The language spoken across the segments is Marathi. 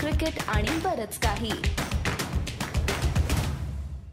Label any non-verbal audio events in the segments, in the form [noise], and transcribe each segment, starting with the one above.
क्रिकेट आणि बरच काही.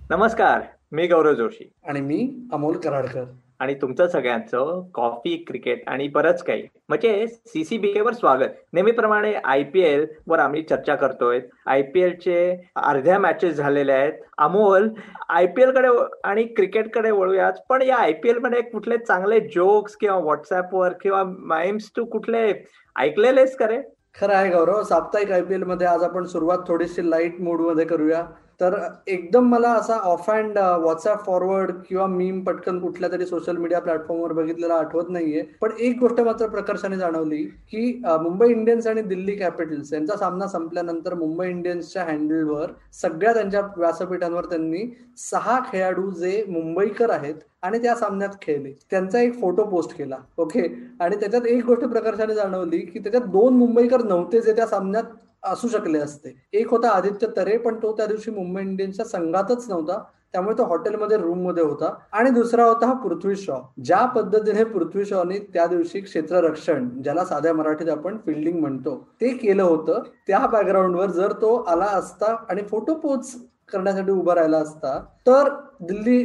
नमस्कार मी गौरव जोशी. आणि मी अमोल कराडकर. आणि तुमचं सगळ्यांचं कॉफी क्रिकेट आणि बरंच काही. म्हणजे सीसीबीके वर स्वागत. नेहमीप्रमाणे आय पी एल वर आम्ही चर्चा करतोय. आय पी एलचे अर्ध्या मॅचेस झालेल्या आहेत. अमोल आय पी एलकडे आणि क्रिकेटकडे वळूयात. पण या आय पी एलमध्ये कुठले चांगले जोक्स किंवा व्हॉट्सअपवर किंवा माइम्स तू कुठले ऐकलेलेस करे खरं आहे गौरव. साप्ताहिक आय पी एलमध्ये आज आपण सुरुवात थोडीशी लाइट मूडमध्ये करूया. तर एकदम मला असा ऑफ अँड व्हॉट्सअप फॉरवर्ड किंवा मीम पटकन कुठल्या तरी सोशल मीडिया प्लॅटफॉर्मवर बघितलेला आठवत नाहीये. पण एक गोष्ट मात्र प्रकर्षाने जाणवली की मुंबई इंडियन्स आणि दिल्ली कॅपिटल्स यांचा सामना संपल्यानंतर मुंबई इंडियन्सच्या हँडलवर सगळ्या त्यांच्या व्यासपीठांवर त्यांनी सहा खेळाडू जे मुंबईकर आहेत आणि त्या सामन्यात खेळले. त्यांचा एक फोटो पोस्ट केला. ओके आणि त्याच्यात एक गोष्ट प्रकर्षाने जाणवली की त्याच्यात दोन मुंबईकर नव्हते जे त्या सामन्यात असू शकले असते. एक होता आदित्य तरे पण तो त्या दिवशी मुंबई इंडियन्सच्या संघातच नव्हता. त्यामुळे तो हॉटेलमध्ये रूममध्ये होता. आणि दुसरा होता हा पृथ्वी शॉ. ज्या पद्धतीने पृथ्वी शॉने त्या दिवशी क्षेत्ररक्षण ज्याला साध्या मराठीत आपण फिल्डिंग म्हणतो ते केलं होतं त्या बॅकग्राऊंडवर जर तो आला असता आणि फोटो पोच करण्यासाठी उभा राहिला असता तर दिल्ली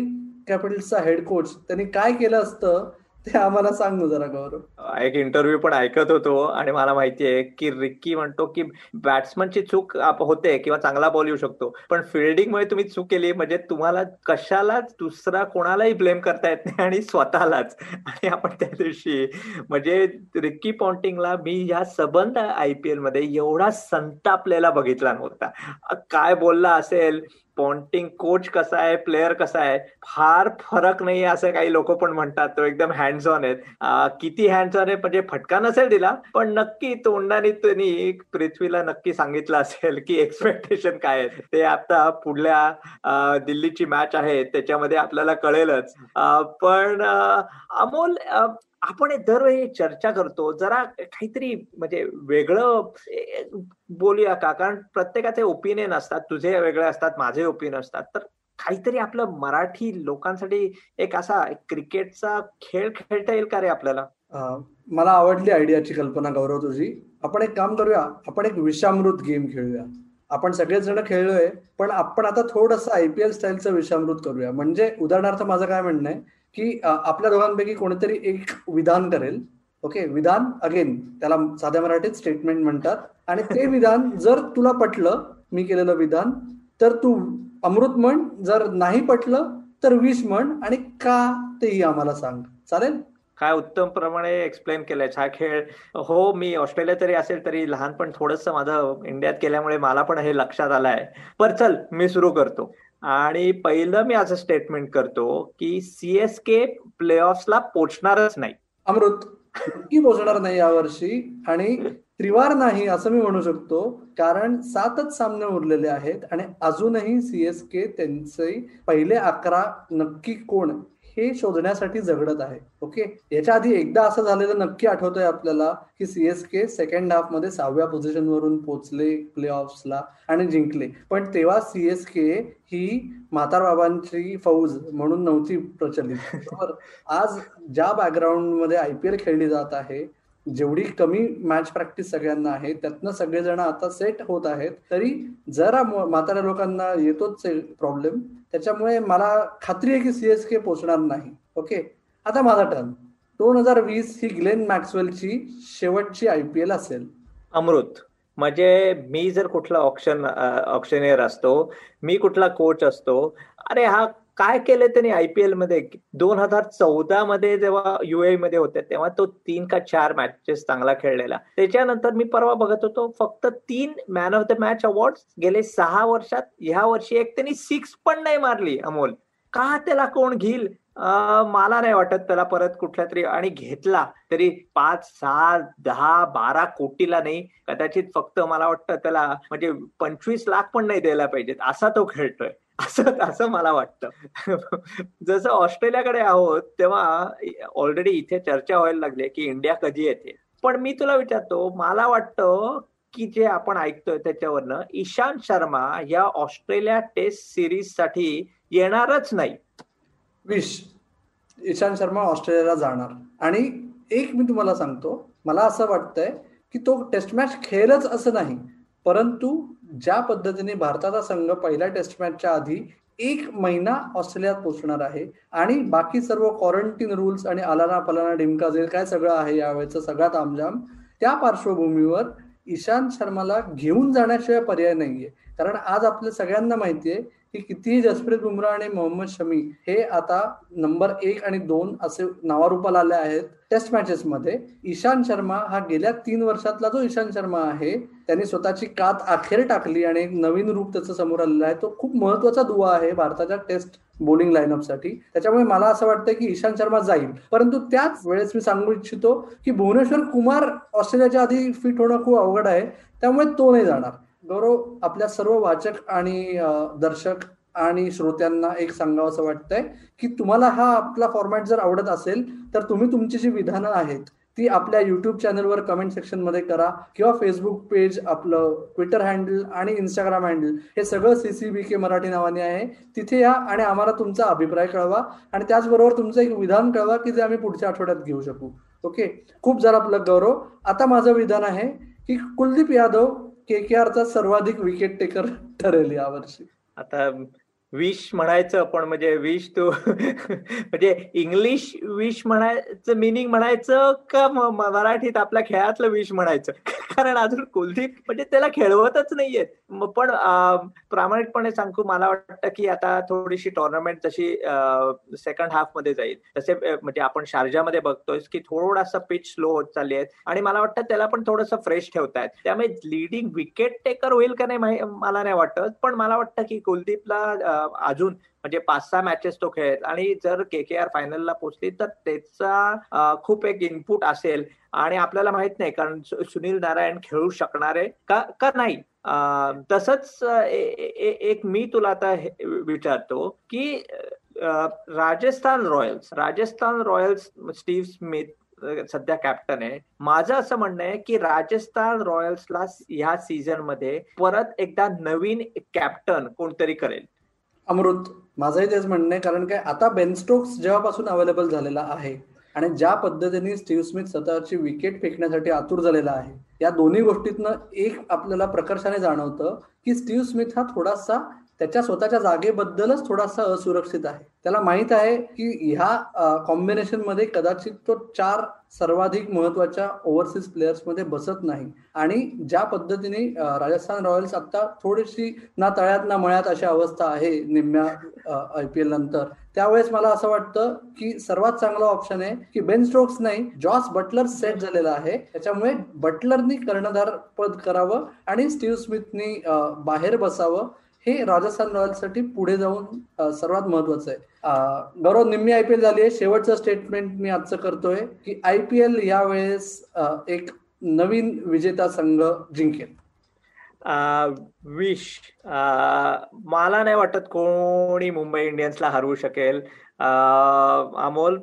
कॅपिटल्सचा हेड कोच त्यांनी काय केलं असतं? ते आम्हाला सांग जरा गौरव. एक इंटरव्ह्यू पण ऐकत होतो आणि मला माहितीये की रिक्की म्हणतो की बॅट्समनची चूक होते किंवा चांगला बॉल येऊ शकतो. पण फिल्डिंगमुळे तुम्ही चूक केली म्हणजे तुम्हाला कशालाच दुसरा कोणालाही ब्लेम करता येत नाही आणि स्वतःलाच. आणि आपण त्या दिवशी म्हणजे रिक्की पॉन्टिंगला मी या सबंध आय पी एलमध्ये एवढा संतापलेला बघितला नव्हता. काय बोलला असेल? पॉन्टिंग कोच कसा आहे प्लेअर कसा आहे फार फरक नाही असं काही लोक पण म्हणतात. तो एकदम हँड्स ऑन आहेत. किती हँड्स ऑन आहे म्हणजे फटका नसेल दिला पण नक्की तोंडाने त्यांनी पृथ्वीला नक्की सांगितलं असेल की एक्सपेक्टेशन काय आहे. ते आता पुढल्या दिल्लीची मॅच आहे त्याच्यामध्ये आपल्याला कळेलच. पण अमोल आपण दरवेळी चर्चा करतो. जरा काहीतरी म्हणजे वेगळं बोलूया का? कारण प्रत्येकाचे ओपिनियन असतात. तुझे वेगळे असतात माझे ओपिनियन असतात. तर काहीतरी आपलं मराठी लोकांसाठी एक असा क्रिकेटचा खेळ खेळता येईल का रे आपल्याला? मला आवडली आयडियाची कल्पना गौरव तुझी. आपण एक काम करूया. आपण एक विषामृत गेम खेळूया. आपण सगळेच जण खेळलोय पण आपण आता थोडस आयपीएल स्टाईलचं विषामृत करूया. म्हणजे उदाहरणार्थ माझं काय म्हणणं आहे की आपल्या दोघांपैकी कोणीतरी एक विधान करेल. ओके? विधान अगेन त्याला साध्या मराठीत स्टेटमेंट म्हणतात. आणि ते [laughs] विधान जर तुला पटलं मी केलेलं विधान तर तू अमृत म्हण जर नाही पटलं तर विष म्हण आणि का तेही आम्हाला सांग. चालेल? काय उत्तम प्रमाणे एक्सप्लेन केलंय. हा खेळ हो मी ऑस्ट्रेलिया तरी असेल तरी लहानपण थोडस माझं इंडियात केल्यामुळे मला पण हे लक्षात आलंय. पर चल मी सुरू करतो. आणि पहिलं मी असं स्टेटमेंट करतो की सीएसके ला पोचणारच नाही. अमृत नक्की पोचणार नाही यावर्षी आणि त्रिवार नाही असं मी म्हणू शकतो. कारण सातच सामने उरलेले आहेत आणि अजूनही सीएसके त्यांचे पहिले अकरा नक्की कोण? हे शोधण्यासाठी झगडत आहे. ओके? याच्या आधी एकदा असं झालेलं नक्की आठवतंय आपल्याला की सीएसके सेकंड हाफमध्ये सहाव्या पोझिशन वरून पोहोचले प्ले ऑफला आणि जिंकले. पण तेव्हा सीएसके ही म्हातार बाबांची फौज म्हणून नव्हती प्रचलित. आज ज्या बॅकग्राऊंडमध्ये आयपीएल खेळली जात आहे जेवढी कमी मॅच प्रॅक्टिस सगळ्यांना आहे त्यातनं सगळेजण आता सेट होत आहेत. तरी जरा म्हाताऱ्या लोकांना येतोच प्रॉब्लेम त्याच्यामुळे मला खात्री आहे की सीएसके पोचणार नाही. ओके आता माझा टर्न दोन हजार वीस ही ग्लेन मॅक्सवेलची शेवटची आय पी एल असेल. अमृत म्हणजे मी जर कुठला ऑप्शन ऑप्शनियर असतो मी कुठला कोच असतो अरे हा काय केलं त्यांनी आयपीएलमध्ये? दोन हजार चौदा मध्ये जेव्हा युए मध्ये होते तेव्हा तो तीन का चार मॅचेस चांगला खेळलेला. त्याच्यानंतर मी परवा बघत होतो फक्त तीन man of the match award गेले सहा वर्षात. ह्या वर्षी एक त्यांनी सिक्स पण नाही मारली अमोल. का त्याला कोण घेईल? मला नाही वाटत त्याला परत कुठल्या तरी आणि घेतला तरी पाच सहा दहा बारा कोटीला नाही. कदाचित फक्त मला वाटतं त्याला म्हणजे पंचवीस लाख पण नाही द्यायला पाहिजेत असा तो खेळतोय. असं असं मला वाटतं. जसं ऑस्ट्रेलियाकडे आहोत तेव्हा ऑलरेडी इथे चर्चा व्हायला लागली की इंडिया कधी येते. पण मी तुला विचारतो मला वाटतं की जे आपण ऐकतोय त्याच्यावरनं ईशांत शर्मा या ऑस्ट्रेलिया टेस्ट सिरीजसाठी येणारच नाही. विश ईशांत शर्मा ऑस्ट्रेलियाला जाणार. आणि एक मी तुम्हाला सांगतो मला असं वाटतंय की तो टेस्ट मॅच खेळच असं नाही. परंतु ज्या पद्धतीने भारताचा संघ पहिल्या टेस्ट मॅचच्या आधी एक महिना ऑस्ट्रेलियात पोहोचणार आहे आणि बाकी सर्व क्वारंटीन रूल्स आणि आलाना पलाना डिमका जे काय सगळं आहे यावेळेचं सगळ्यात आमजाम त्या पार्श्वभूमीवर इशांत शर्माला घेऊन जाण्याशिवाय पर्याय नाहीये. कारण आज आपल्या सगळ्यांना माहितीये की कितीही जसप्रीत बुमराह आणि मोहम्मद शमी हे आता नंबर एक आणि दोन असे नावारूपाला आले आहेत टेस्ट मॅचेस मध्ये. इशांत शर्मा हा गेल्या तीन वर्षातला जो इशांत शर्मा आहे त्याने स्वतःची कात अखेर टाकली आणि एक नवीन रूप त्याचं समोर आलेला आहे. तो खूप महत्त्वाचा दुवा आहे भारताच्या टेस्ट बोलिंग लाईनअपसाठी. त्याच्यामुळे मला असं वाटतं की इशांत शर्मा जाईल. परंतु त्याच वेळेस मी सांगू इच्छितो की भुवनेश्वर कुमार ऑस्ट्रेलियाच्या आधी फिट होणं खूप अवघड आहे. त्यामुळे तो नाही जाणार. गौरव आपल्या सर्व वाचक आणि दर्शक आणि श्रोत्यांना एक सांगावं असं वाटतंय की तुम्हाला हा आपला फॉर्मॅट जर आवडत असेल तर तुम्ही तुमची जी विधानं आहेत ती आपल्या युट्यूब चॅनलवर कमेंट सेक्शनमध्ये करा किंवा फेसबुक पेज आपलं ट्विटर हँडल आणि इंस्टाग्राम हँडल हे सगळं सीसीबी के मराठी नावाने आहे. तिथे या आणि आम्हाला तुमचा अभिप्राय कळवा आणि त्याचबरोबर तुमचं एक विधान कळवा की जे आम्ही पुढच्या आठवड्यात घेऊ शकू. ओके? खूप जरा आपलं गौरव आता माझं विधान आहे की कुलदीप यादव के के आरचा सर्वाधिक विकेट टेकर ठरेल यावर्षी आता विश म्हणायचं पण म्हणजे विश तो [laughs] म्हणजे इंग्लिश विश म्हणायचं मिनिंग म्हणायचं का मराठीत आपल्या खेळातलं विश म्हणायचं? [laughs] कारण अजून कुलदीप म्हणजे त्याला खेळवतच नाहीयेत. पण प्रामाणिकपणे सांगू मला वाटतं की आता थोडीशी टुर्नामेंट जशी सेकंड हाफमध्ये जाईल तसे म्हणजे आपण शारजामध्ये बघतोय की थोडासा पिच स्लो होत चालली आहे आणि मला वाटतं त्याला पण थोडंसं फ्रेश ठेवतायत त्यामुळे लिडिंग विकेट टेकर होईल का नाही मला नाही वाटत. पण मला वाटतं की कुलदीपला अजून म्हणजे पाच सहा मॅचेस तो खेळेल. आणि जर के के आर फायनलला पोहोचली तर त्याचा खूप एक इनपुट असेल. आणि आपल्याला माहीत नाही कारण सुनील नारायण खेळू शकणारे का का नाही? तसंच एक मी तुला आता विचारतो की Rajasthan Royals Rajasthan Royals Steve Smith सध्या कॅप्टन आहे. माझं असं म्हणणं आहे की राजस्थान रॉयल्सला ह्या सीझनमध्ये परत एकदा नवीन कॅप्टन कोणतरी करेल. अमृत. माझंही तेच म्हणणं आहे कारण काय आता बेनस्टोक्स जेव्हापासून अवेलेबल झालेला आहे आणि ज्या पद्धतीने स्टीव्ह स्मिथ स्वतःची विकेट फेकण्यासाठी आतुर झालेला आहे या दोन्ही गोष्टीतनं एक आपल्याला प्रकर्षाने जाणवतं की स्टीव्ह स्मिथ हा थोडासा त्याच्या स्वतःच्या जागेबद्दलच थोडासा असुरक्षित आहे. त्याला माहीत आहे की ह्या कॉम्बिनेशनमध्ये कदाचित तो चार सर्वाधिक महत्त्वाच्या ओव्हरसीज प्लेयर्समध्ये बसत नाही. आणि ज्या पद्धतीने राजस्थान रॉयल्स आता थोडीशी ना तळ्यात ना मळ्यात अशी अवस्था आहे निम्म्या आय पी एल नंतर. त्यावेळेस मला असं वाटतं की सर्वात चांगला ऑप्शन आहे की बेन स्ट्रोक्स नाही जॉस बटलर सेट झालेला आहे. त्याच्यामुळे बटलरनी कर्णधार पद करावं आणि स्टीव्ह स्मिथनी बाहेर बसावं. हे राजस्थान रॉयल्ससाठी पुढे जाऊन सर्वात महत्वाचं आहे. गौरव निम्मी आय पी एल झाली आहे. शेवटचं स्टेटमेंट मी आजचं करतोय की आय पी एल यावेळेस एक नवीन विजेता संघ जिंकेल. विश मला नाही वाटत कोणी मुंबई इंडियन्सला हरवू शकेल. अमोल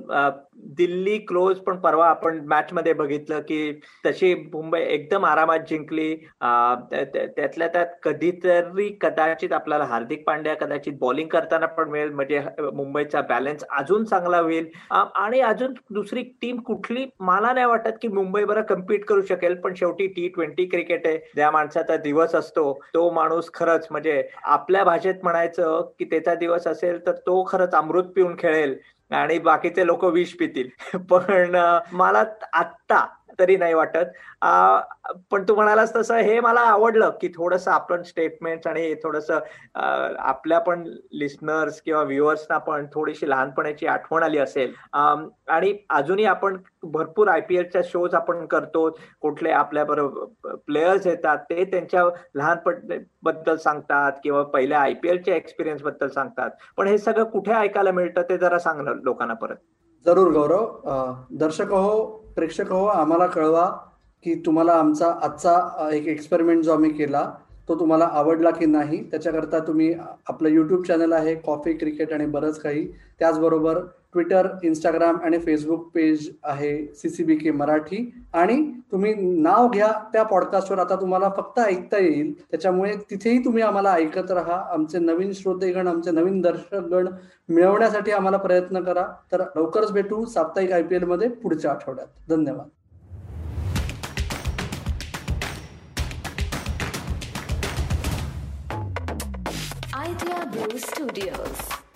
दिल्ली क्लोज पण परवा आपण मॅच मध्ये बघितलं की तशी मुंबई एकदम आरामात जिंकली. त्यातल्या त्यात कधीतरी कदाचित आपल्याला हार्दिक पांड्या कदाचित बॉलिंग करताना पण मिळेल म्हणजे मुंबईचा बॅलन्स अजून चांगला होईल. आणि अजून दुसरी टीम कुठली मला नाही वाटत की मुंबई बरं कम्पीट करू शकेल पण शेवटी टी ट्वेंटी क्रिकेट आहे. ज्या माणसाचा दिवस असतो तो माणूस खरंच म्हणजे आपल्या भाषेत म्हणायचं की त्याचा दिवस असेल तर तो खरंच अमृत पिऊन खेळेल. आणि बाकीचे लोक विष पितील. [laughs] पण मला आत्ता तरी नाही वाटत. पण तू म्हणालास तसं हे मला आवडलं की थोडस आपण स्टेटमेंट आणि थोडस आपल्या पण लिस्नर्स किंवा व्ह्युअर्सना पण थोडीशी लहानपणाची आठवण आली असेल. आणि अजूनही आपण भरपूर आय पी एलच्या शोज आपण करतो. कुठले आपल्या बरोबर प्लेयर्स येतात ते त्यांच्या लहानपणबद्दल सांगतात किंवा पहिल्या आय पी एलच्या एक्सपिरियन्सबद्दल सांगतात. पण हे सगळं कुठे ऐकायला मिळतं ते जरा सांग लोकांना परत. जरूर गौरव. दर्शक हो प्रेक्षक हो आम्हाला कळवा की तुम्हाला आमचा आजचा एक एक्सपेरिमेंट जो आम्ही केला तो तुम्हाला आवडला की नाही त्याच्याकरता तुम्ही आपलं यूट्यूब चॅनल आहे कॉफी क्रिकेट आणि बरंच काही. त्याचबरोबर ट्विटर इंस्टाग्राम आणि फेसबुक पेज आहे C C B K Marathi. आणि तुम्ही नाव घ्या त्या पॉडकास्टवर आता तुम्हाला फक्त ऐकता येईल. त्याच्यामुळे तिथेही तुम्ही आम्हाला ऐकत राहा. आमचे नवीन श्रोतेगण आमचे नवीन दर्शकगण मिळवण्यासाठी आम्हाला प्रयत्न करा. तर लवकरच भेटू साप्ताहिक आय पी एलमध्ये पुढच्या आठवड्यात. धन्यवाद. Blue Studios.